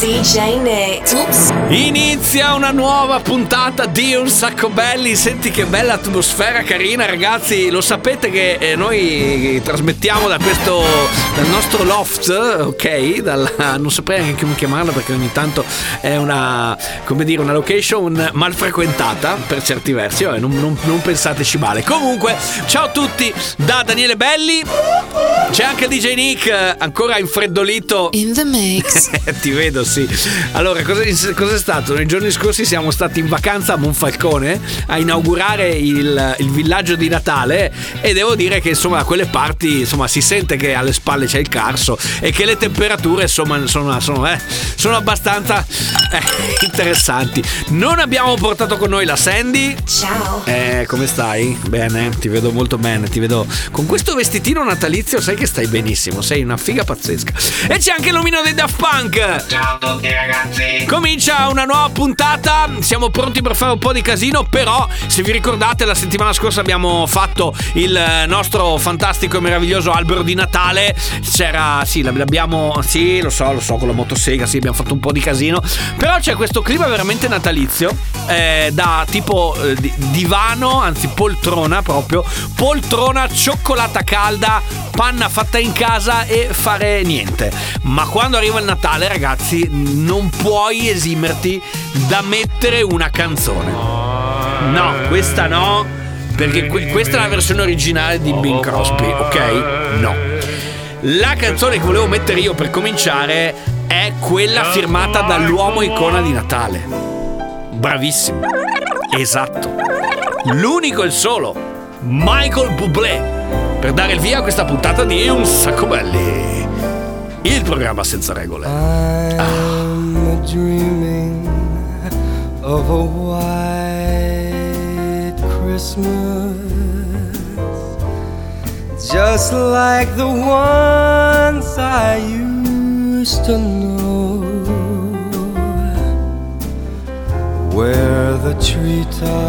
DJ Nick. Oops. Inizia una nuova puntata di Un Sacco Belli. Senti che bella atmosfera carina, ragazzi. Lo sapete che eh, noi trasmettiamo da questo dal nostro loft, ok? Dalla, non saprei neanche come chiamarla perché ogni tanto è una come dire una location mal frequentata per certi versi. Vabbè, non, non- non pensateci male. Comunque, ciao a tutti da Daniele Belli. C'è anche DJ Nick, eh, ancora infreddolito In the mix. eh, Ti vedo, sì. Allora, cosa, cos'è stato? Nei giorni scorsi siamo stati in vacanza a Monfalcone a inaugurare il, il villaggio di Natale e devo dire che insomma da quelle parti insomma, si sente che alle spalle c'è il Carso e che le temperature insomma sono, sono, eh, sono abbastanza eh, interessanti. Non abbiamo portato con noi la Sandy. Ciao. Eh, come stai? Bene, ti vedo molto bene, ti vedo con questo vestitino natalizio, sai che stai benissimo, sei una figa pazzesca. E c'è anche l'omino dei Daft Punk. Ciao tutti ragazzi. Comincia una nuova puntata, siamo pronti per fare un po' di casino, però se vi ricordate la settimana scorsa abbiamo fatto il nostro fantastico e meraviglioso albero di Natale, c'era, sì, l'abbiamo, sì, lo so, lo so, con la motosega, sì, abbiamo fatto un po' di casino, però c'è questo clima veramente natalizio, eh, da tipo eh, di- divano, anzi poltrona proprio, poltrona, cioccolata calda, panna fatta in casa e fare niente. Ma quando arriva il Natale, ragazzi, non puoi esimerti da mettere una canzone. No, questa no, perché que- questa è la versione originale di Bing Crosby, ok? No. La canzone che volevo mettere io per cominciare è quella firmata dall'uomo icona di Natale. Bravissimo. Esatto. L'unico e il solo. Michael Bublé. Per dare il via a questa puntata di Un Sacco Belli. Il programma senza regole. I'm dreaming of a white Christmas, just like the ones I used to know, where the treetops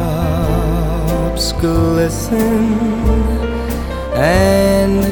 glisten and the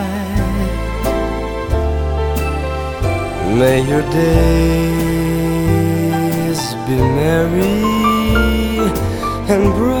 May your days be merry and bright,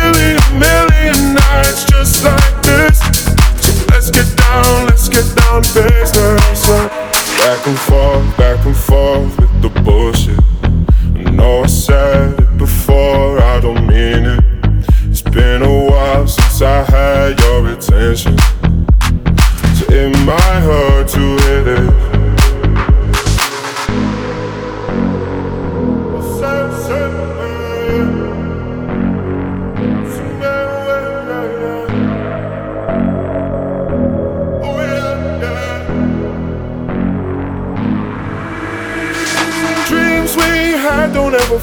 back and forth, back and forth with the bullshit. I know I said it before, I don't mean it. It's been a while since I had your attention.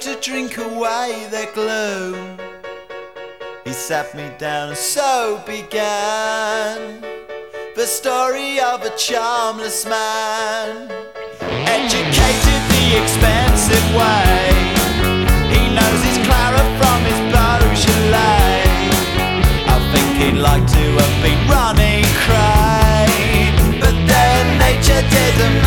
To drink away their gloom. He sat me down, and so began the story of a charmless man, educated the expensive way. He knows his Clara from his Beaujolais. I think he'd like to have been running cry, but then nature didn't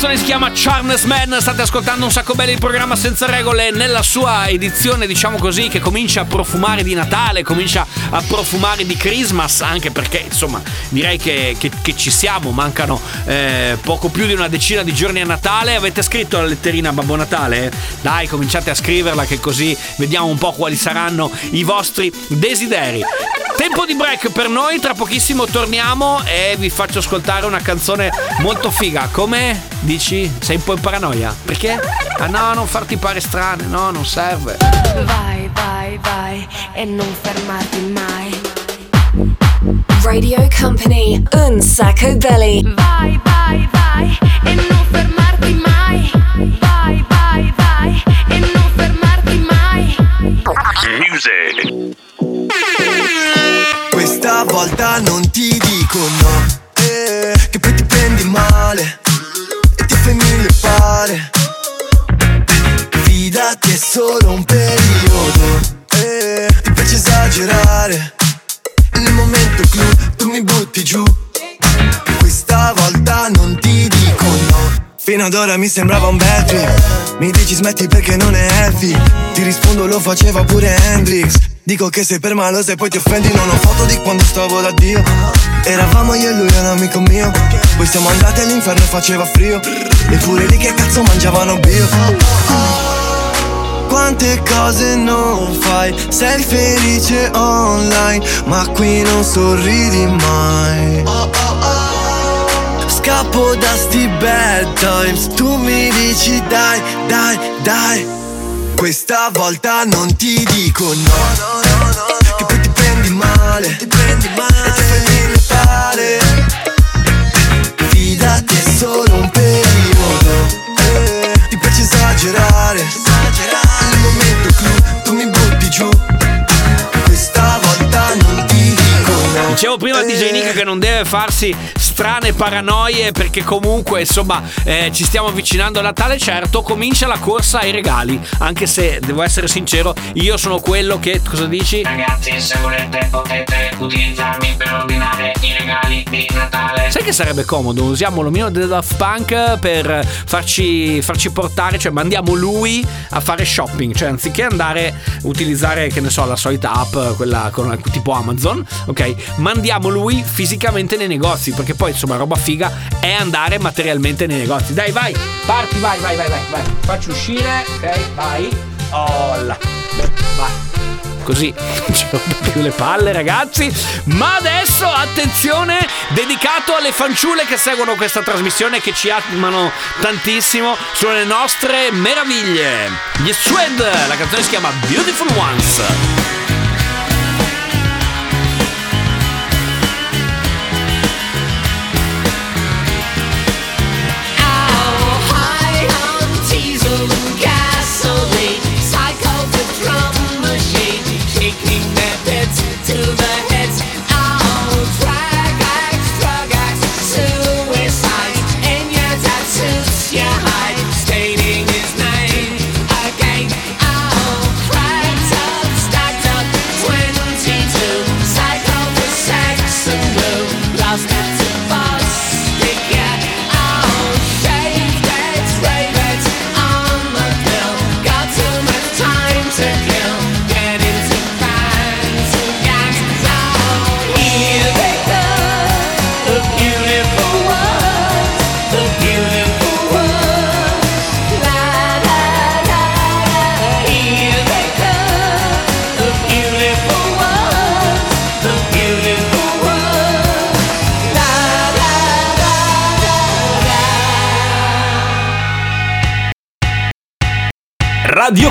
canzone si chiama Charmless Man, state ascoltando un sacco belli il programma senza regole nella sua edizione diciamo così che comincia a profumare di Natale, comincia a profumare di Christmas, anche perché insomma direi che, che- che ci siamo, mancano eh, poco più di una decina di giorni a Natale, avete scritto la letterina a Babbo Natale? Dai cominciate a scriverla che così vediamo un po' quali saranno i vostri desideri. Tempo di break per noi, tra pochissimo torniamo e vi faccio ascoltare una canzone molto figa. Come dici? Sei un po' in paranoia? Perché? Ah no, non farti pare strane, no, non serve. Vai, vai, vai e non fermarti mai. Radio Company, Un Sacco Belly. Vai, vai, vai e non fermarti mai. Vai, vai, vai e non fermarti mai. Questa volta non ti dico no eh, Che poi ti prendi male pare Fidati è solo un periodo eh, Ti piace esagerare. Nel momento clou tu mi butti giù. Questa volta non ti dico no. Fino ad ora mi sembrava un bad trip Mi dici smetti perché non è healthy. Ti rispondo lo faceva pure Hendrix Dico che sei per malo se poi ti offendi Non ho foto di quando stavo da Dio. Eravamo io e lui un amico mio. Poi siamo andati all'inferno e faceva frio. E pure lì che cazzo mangiavano bio? Quante cose non fai, sei felice online, ma qui non sorridi mai. Scappo da sti bad times, tu mi dici dai, dai, dai. Questa volta non ti dico no, male, ti prendi male. E ti fai mille. Fidati è solo un periodo, eh, ti piace esagerare, il momento clou, tu mi butti giù. Questa volta non ti dico no. Dicevo prima al DJ Nick che non deve farsi strane paranoie perché comunque insomma eh, ci stiamo avvicinando a Natale certo comincia la corsa ai regali anche se devo essere sincero io sono quello che cosa dici? Ragazzi, se volete potete utilizzarmi per ordinare i regali di Natale. Sai che sarebbe comodo? Usiamo l'omino del Daft Punk per farci, farci portare, cioè mandiamo lui a fare shopping, cioè anziché andare a utilizzare, che ne so, la solita app, quella con, tipo Amazon, ok? Mandiamo lui fisicamente nei negozi, perché poi insomma roba figa è andare materialmente nei negozi. Dai, vai, parti, vai, vai, vai, vai, vai. Faccio uscire, ok? Vai. Oh. Vai. Così non ci rompo più le palle, ragazzi. Ma adesso, attenzione, dedicato alle fanciulle che seguono questa trasmissione che ci amano tantissimo sulle nostre meraviglie. Gli Swed, la canzone si chiama Beautiful Ones.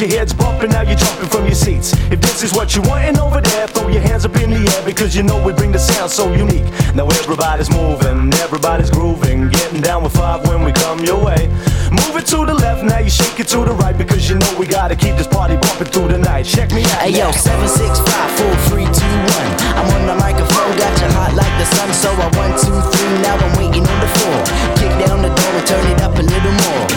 Your heads bumping, now you're jumping from your seats. If this is what you wantin' over there, throw your hands up in the air because you know we bring the sound so unique. Now everybody's moving, everybody's grooving, getting down with five when we come your way. Move it to the left, now you shake it to the right because you know we gotta keep this party bumping through the night. Check me out. Hey yo, now. seven six five four three two one. I'm on the microphone, got you hot like the sun. So I one two three, now I'm waiting on the four. Kick down the door and turn it up a little more.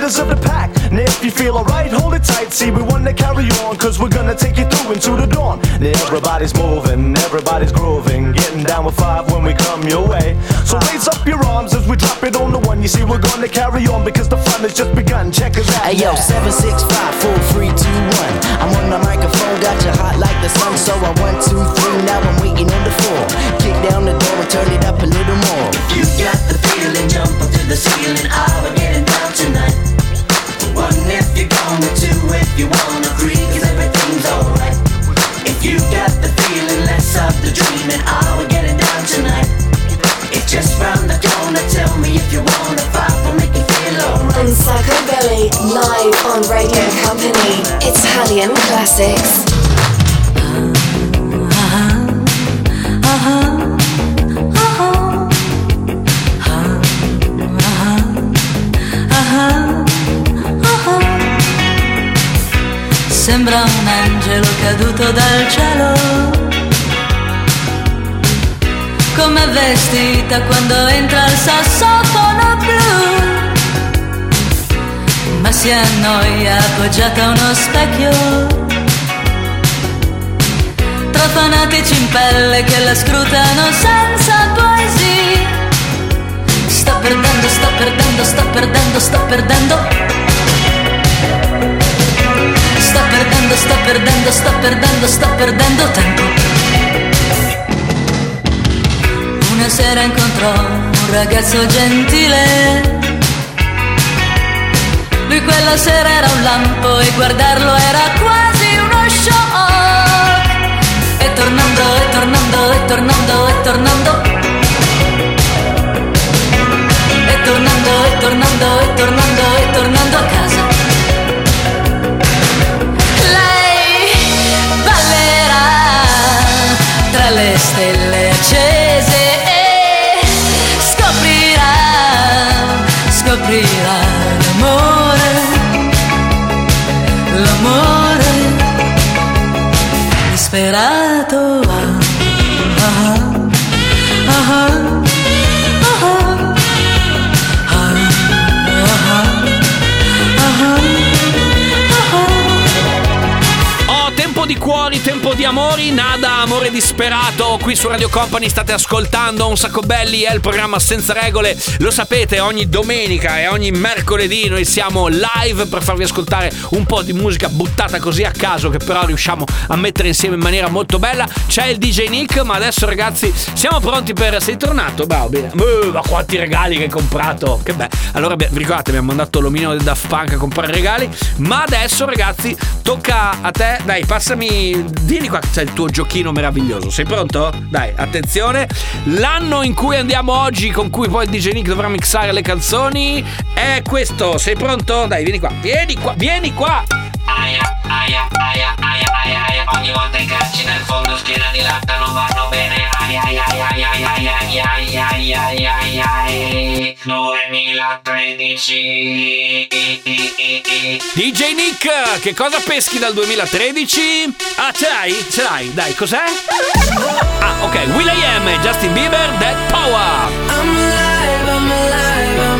leaders of the pack. Now if you feel alright, hold it tight. See, we wanna carry on, cause we're gonna take you through into the dawn. Now everybody's moving, everybody's grooving. Getting down with five when we come your way. So raise up your arms as we drop it on the one. You see, we're gonna carry on because the fun has just begun. Check us out. Hey yo, now. seven six five four three two one. I'm on the microphone, got you hot like the sun. So I one two three, now I'm waiting on the four. Kick down the door and turn it up a little more. If you got the feeling, jump up to the ceiling. Ah, we're getting down you wanna agree, cause everything's alright. If you got the feeling, let's stop the dreaming. Are we're getting down tonight? It's just round the corner, tell me if you wanna fight for make you feel alright. And Psycho Belly, live on Radio Company. It's Italian Classics. Sembra un angelo caduto dal cielo. Come vestita quando entra il sassofono blu. Ma si annoia appoggiata a uno specchio. Tra fanatici in pelle che la scrutano senza poesia. Sto perdendo, sto perdendo, sto perdendo, sto perdendo. Perdendo, sto perdendo, sto perdendo, sto perdendo tempo. Una sera incontrò un ragazzo gentile. Lui quella sera era un lampo e guardarlo era quasi uno shock. E tornando, e tornando, e tornando, e tornando. E tornando, e tornando, e tornando, e tornando Rera amori, nada amore disperato. Qui su Radio Company state ascoltando Un sacco belli, è il programma senza regole. Lo sapete, ogni domenica e ogni mercoledì noi siamo live per farvi ascoltare un po' di musica buttata così a caso che però riusciamo a mettere insieme in maniera molto bella. C'è il DJ Nick, ma adesso ragazzi siamo pronti per... Sei tornato? Bravo, bene. Uh, ma quanti regali che hai comprato. Che bello. Allora, beh, vi ricordate, abbiamo mandato l'omino del Daft Punk a comprare regali. Ma adesso ragazzi, tocca a te. Dai, passami... Vieni qua, c'è il tuo giochino meraviglioso. Sei pronto? Dai, attenzione. L'anno in cui andiamo oggi, con cui poi il DJ Nick dovrà mixare le canzoni, è questo. Sei pronto? Dai, vieni qua. Vieni qua, vieni qua. Aia, aia, aia, aia, aia, aia Ogni volta i calci nel fondo schiena di latta non vanno bene Aia, aia, aia, aia, aia, aia, aia, aia, aia, aia, aia 2013 DJ Nick, che cosa peschi dal 2013? Ah, ce l'hai? Ce l'hai? Dai, cos'è? Ah, ok. Will I Am e Justin Bieber, That Power. I'm alive, I'm alive, I'm alive.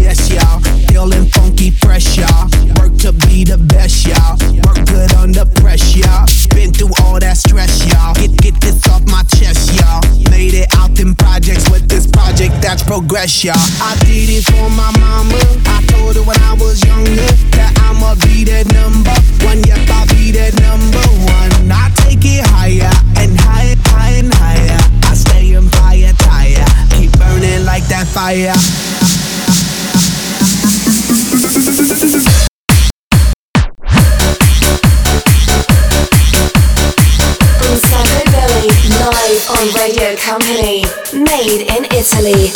Yes, y'all. Feeling funky, fresh, y'all. Regress, y'all. I did it for my mama. I told her when I was younger that I'ma be that number one. Yep, I'll be that number one. I take it higher and higher, higher and higher. I stay in fire, tire. Keep burning like that fire. Unsacco Belly, live on Radio Company. Made in Italy.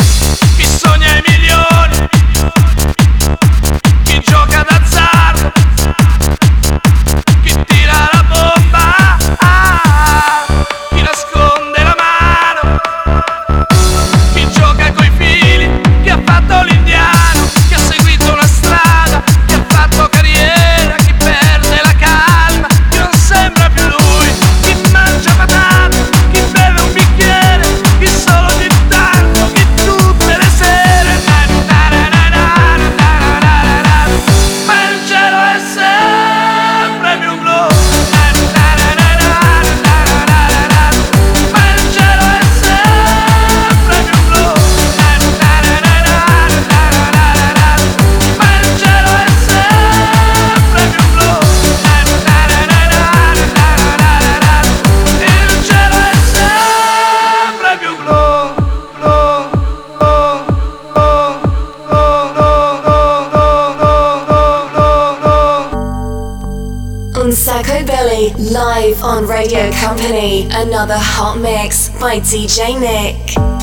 Radio Company. Another hot mix by DJ Nick.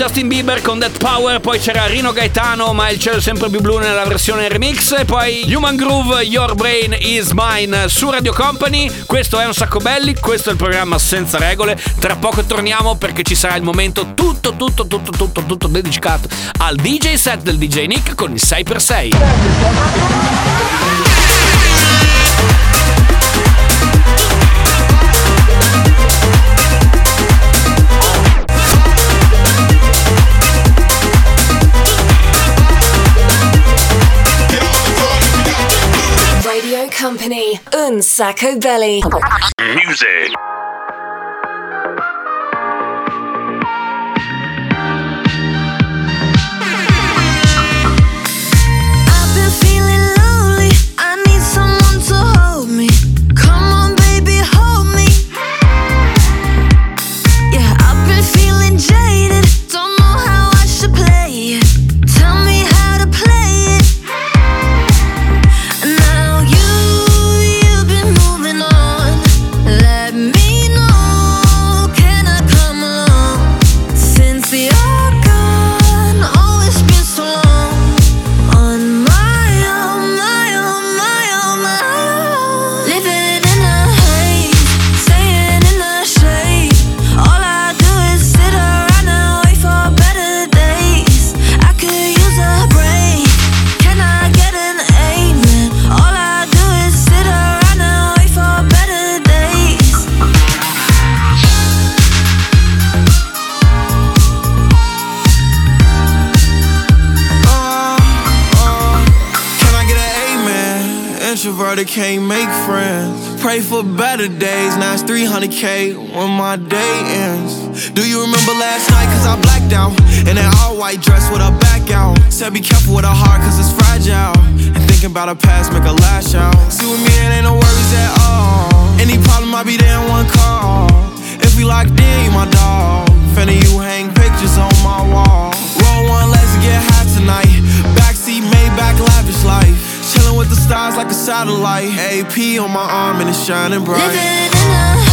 Justin Bieber con That Power, poi c'era Rino Gaetano, ma il cielo è sempre più blu nella versione remix, e poi Human Groove, Your Brain is Mine su Radio Company. Questo è un sacco belli, questo è il programma senza regole. Tra poco torniamo perché ci sarà il momento tutto, tutto, tutto, tutto, tutto dedicato al DJ set del DJ Nick con il 6x6. Company, Un Sacco Belly. Music. Can't make friends. Pray for better days, now it's 300k when my day ends. Do you remember last night? Cause I blacked out. In that all white dress with a back out. Said be careful with her heart, cause it's fragile. And thinking about her past, make her lash out. See with me, it ain't no worries at all. Any problem, I'll be there in one call. If we locked in, you my dog. Finna you hang pictures on my wall. Roll one, let's get high tonight. Backseat, Maybach, lavish life. With the stars like a satellite. AP on my arm and it's shining bright. Living in the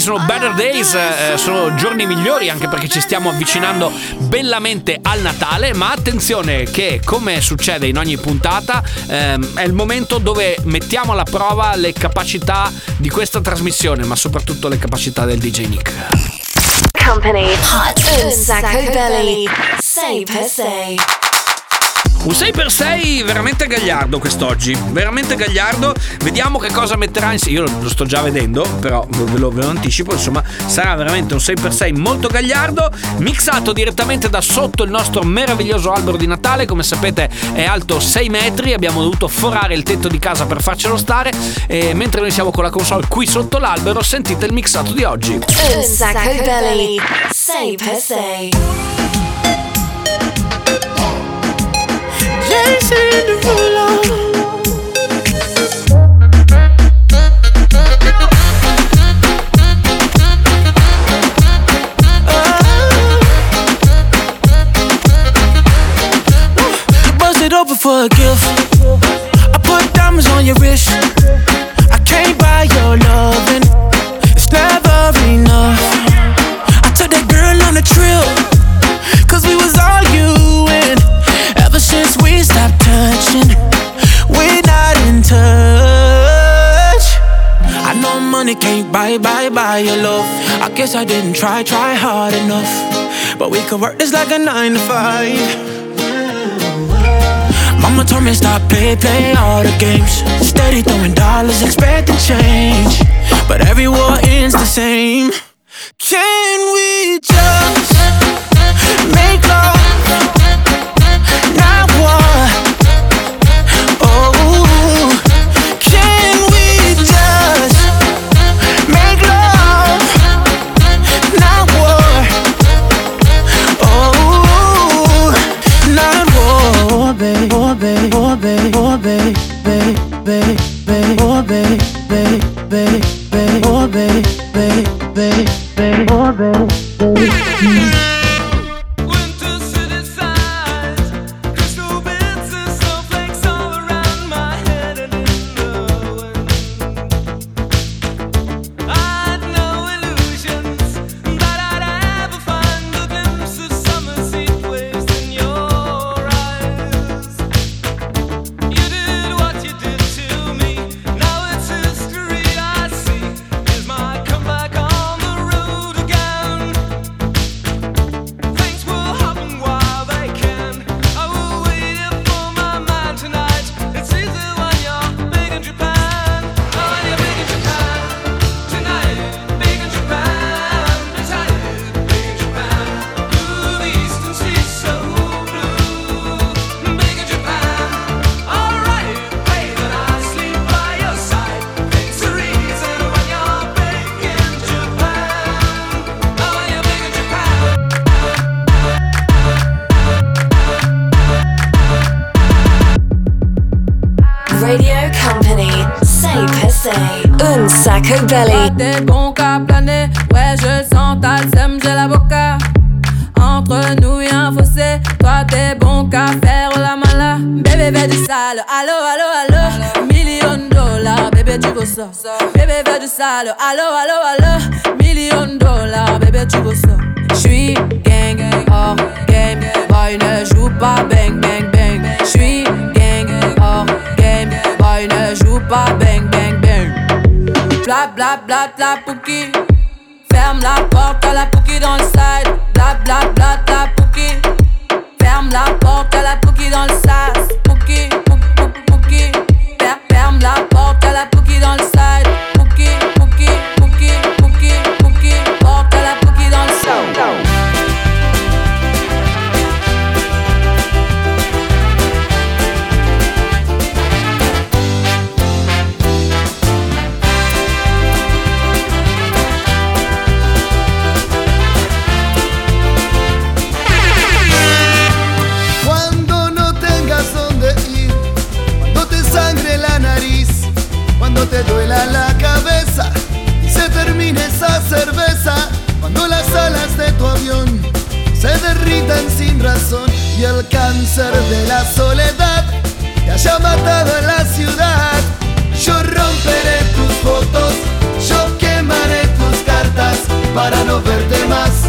questi sono Better Days, eh, sono giorni migliori anche perché ci stiamo avvicinando bellamente al Natale, ma attenzione che come succede in ogni puntata ehm, è il momento dove mettiamo alla prova le capacità di questa trasmissione, ma soprattutto le capacità del DJ Nick. Company. Hot. Un sacco belly. Say per se. Un 6x6 veramente gagliardo quest'oggi, veramente gagliardo. Vediamo che cosa metterà insieme. Io lo sto già vedendo, però ve lo, ve lo, anticipo. Insomma, sarà veramente un 6x6 molto gagliardo, mixato direttamente da sotto il nostro meraviglioso albero di Natale. Come sapete, è alto 6 metri. Abbiamo dovuto forare il tetto di casa per farcelo stare. E mentre noi siamo con la console qui sotto l'albero, sentite il mixato di oggi. Un sacco belly 6x6. It's wonderful love. Guess I didn't try, try hard enough. But we could work this like a nine to five. Mama told me stop play, play all the games. Steady throwing dollars, expecting change. But every war ends the same. Can we just belly. bla bla la pouki. Ferme la porte à la pouki dans le side, bla bla bla la pouki. Ferme la porte à la pouki dans le sas, pouki, pouki, pouki. Ferme la porte à la pouki dans le sas. y el cáncer de la soledad te haya matado en la ciudad. Yo romperé tus fotos, yo quemaré tus cartas para no verte más.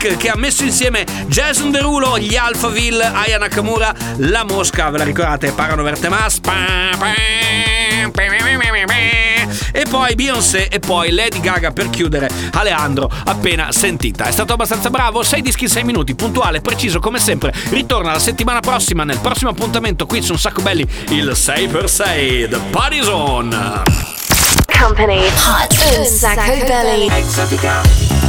Freak che ha messo insieme Jason Derulo, gli Alphaville, Aya Nakamura, La Mosca, ve la ricordate? Parano Vertemas. E poi Beyoncé e poi Lady Gaga per chiudere Aleandro appena sentita. È stato abbastanza bravo, 6 dischi in 6 minuti, puntuale, preciso come sempre. Ritorna la settimana prossima nel prossimo appuntamento qui su Un Sacco Belli, il 6x6 The Party Zone. Company Hot Un Sacco Belli.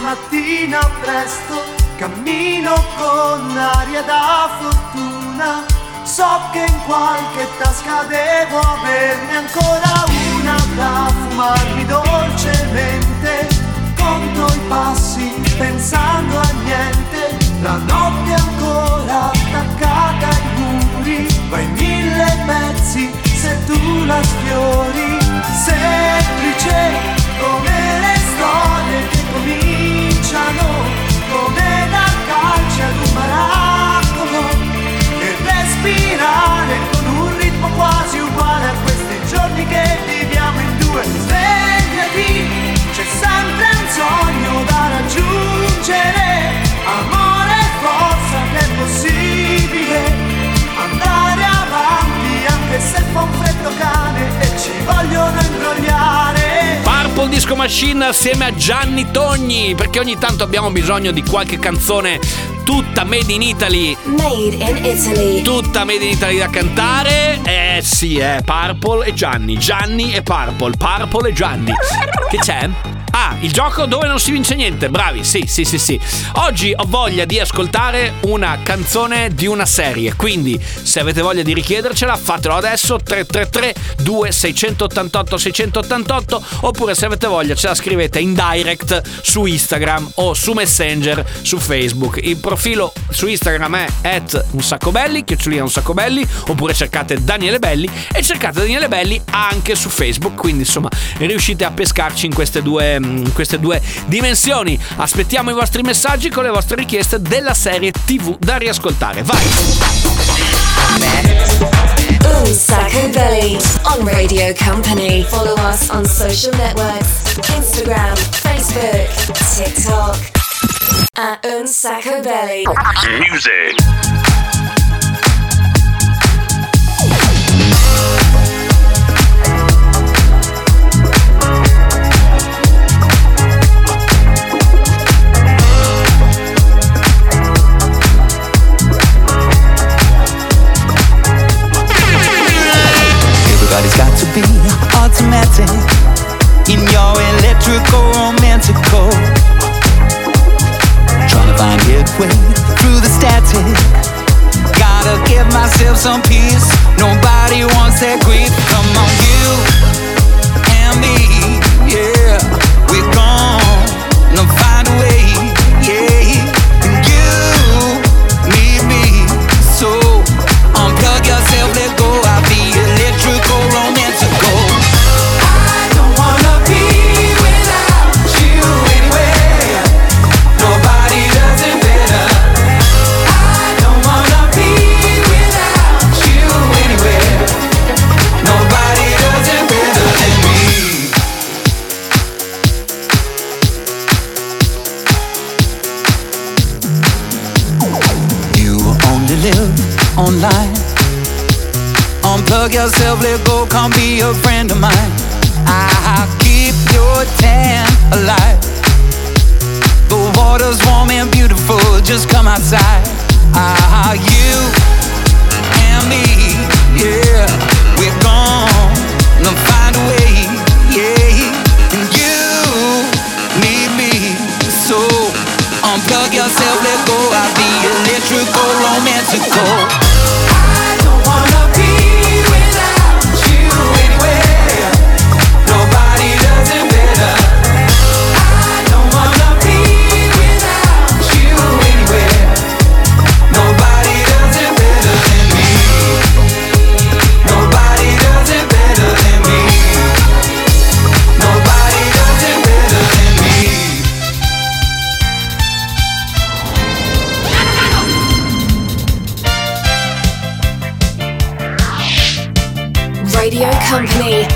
Mattina presto, cammino con aria da fortuna. So che in qualche tasca devo averne ancora una da fumarmi dolcemente. Conto i passi pensando a niente, la notte ancora attaccata ai muri, va in mille pezzi se tu la sfiori. Semplice come le cominciano, come dar calci ad un maracolo e respirare con un ritmo quasi uguale a questi giorni che viviamo in due. Svegliati, c'è sempre un sogno da raggiungere, amore e forza che è possibile andare avanti anche se fa un freddo cane e ci vogliono imbrogliare. Purple Disco Machine assieme a Gianni Togni, perché ogni tanto abbiamo bisogno di qualche canzone tutta made in Italy. Made in Italy. Tutta made in Italy da cantare. Eh sì, eh, Purple e Gianni. Gianni e Purple. Purple e Gianni. Che c'è? Ah, il gioco dove non si vince niente. Bravi, sì, sì, sì, sì. Oggi ho voglia di ascoltare una canzone di una serie. Quindi, se avete voglia di richiedercela, fatelo adesso. 333 2688 688. Oppure, se avete voglia, ce la scrivete in direct su Instagram o su Messenger su Facebook. Il profilo su Instagram è at un sacco belli, chiocciolina un sacco belli. Oppure cercate Daniele Belli e cercate Daniele Belli anche su Facebook. Quindi, insomma, riuscite a pescarci in queste due in queste due dimensioni. Aspettiamo i vostri messaggi con le vostre richieste della serie TV da riascoltare. Vai! Un Sacco Belly on Radio Company. Follow us on social networks Instagram, Facebook, TikTok. At Un Sacco Belly. Music. In your electrical romantical. Trying to find headway through the static. Gotta give myself some peace. Nobody wants that grief. Come on, you and me,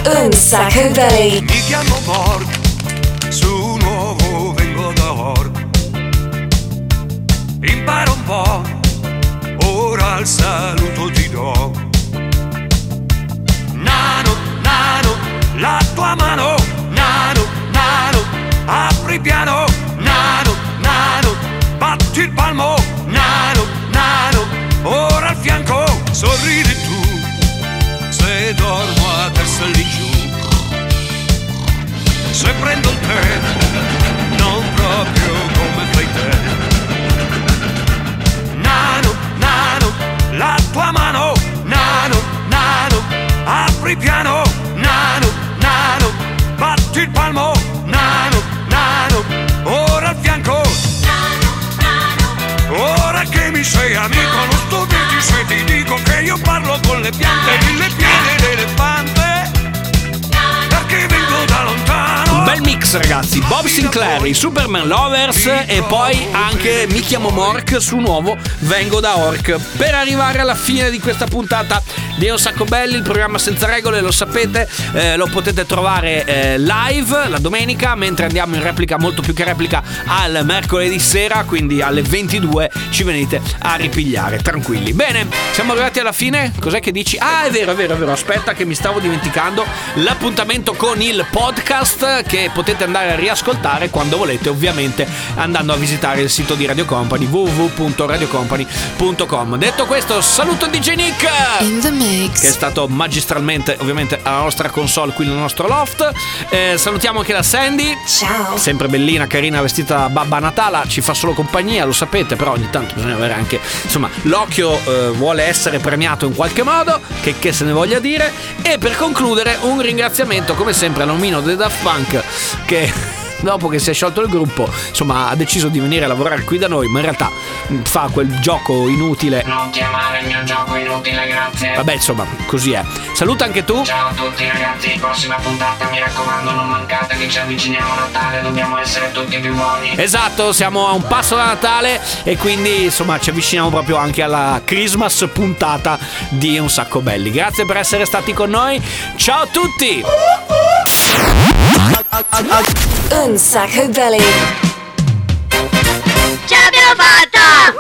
Un Sacco Belly. Mi chiamo Borg, su nuovo vengo da Org. Impara un po', ora il saluto ti do. Nano, nano, la tua mano, nano, nano, apri piano, nano, nano, batti il palmo, nano, nano, ora al fianco, sorridi tu, se dormo a seul jour se prendo il tempo, non proprio come fai te. Nano, nano, la tua mano, nano, nano, apri piano, nano, nano, batti il palmo, nano, nano, ora al fianco. Ora che mi sei amico, non stupirti se ti dico che io parlo con le piante, mille piedi l'elefante. Bel mix ragazzi, Bob Sinclair, i Superman Lovers e poi anche Mi chiamo Mork su nuovo Vengo da Ork. Per arrivare alla fine di questa puntata di Un Sacco Belli, il programma senza regole, lo sapete, eh, lo potete trovare eh, live la domenica, mentre andiamo in replica, molto più che replica, al mercoledì sera, quindi alle 22 ci venite a ripigliare, tranquilli. Bene, siamo arrivati alla fine, cos'è che dici? Ah, è vero, è vero, è vero, aspetta che mi stavo dimenticando l'appuntamento con il podcast che potete andare a riascoltare quando volete, ovviamente andando a visitare il sito di Radio Company www.radiocompany.com. Detto questo, saluto DJ Nick! In the mix. che è stato magistralmente ovviamente alla nostra console qui nel nostro loft. Eh, salutiamo anche la Sandy. Ciao. Sempre bellina, carina, vestita da Babba Natala, ci fa solo compagnia, lo sapete, però ogni tanto bisogna avere anche, insomma, l'occhio eh, vuole essere premiato in qualche modo, che, che se ne voglia dire. E per concludere un ringraziamento come sempre all'omino dei Daft Punk che... Dopo che si è sciolto il gruppo, insomma, ha deciso di venire a lavorare qui da noi, ma in realtà fa quel gioco inutile. Non chiamare il mio gioco inutile, grazie. Vabbè, insomma, così è. Saluta anche tu. Ciao a tutti ragazzi, prossima puntata mi raccomando non mancate che ci avviciniamo a Natale, dobbiamo essere tutti più buoni. Esatto, siamo a un passo da Natale e quindi insomma ci avviciniamo proprio anche alla Christmas puntata di Un Sacco Belli. Grazie per essere stati con noi. Ciao a tutti! Un sacco belly. Ce l'abbiamo fatta!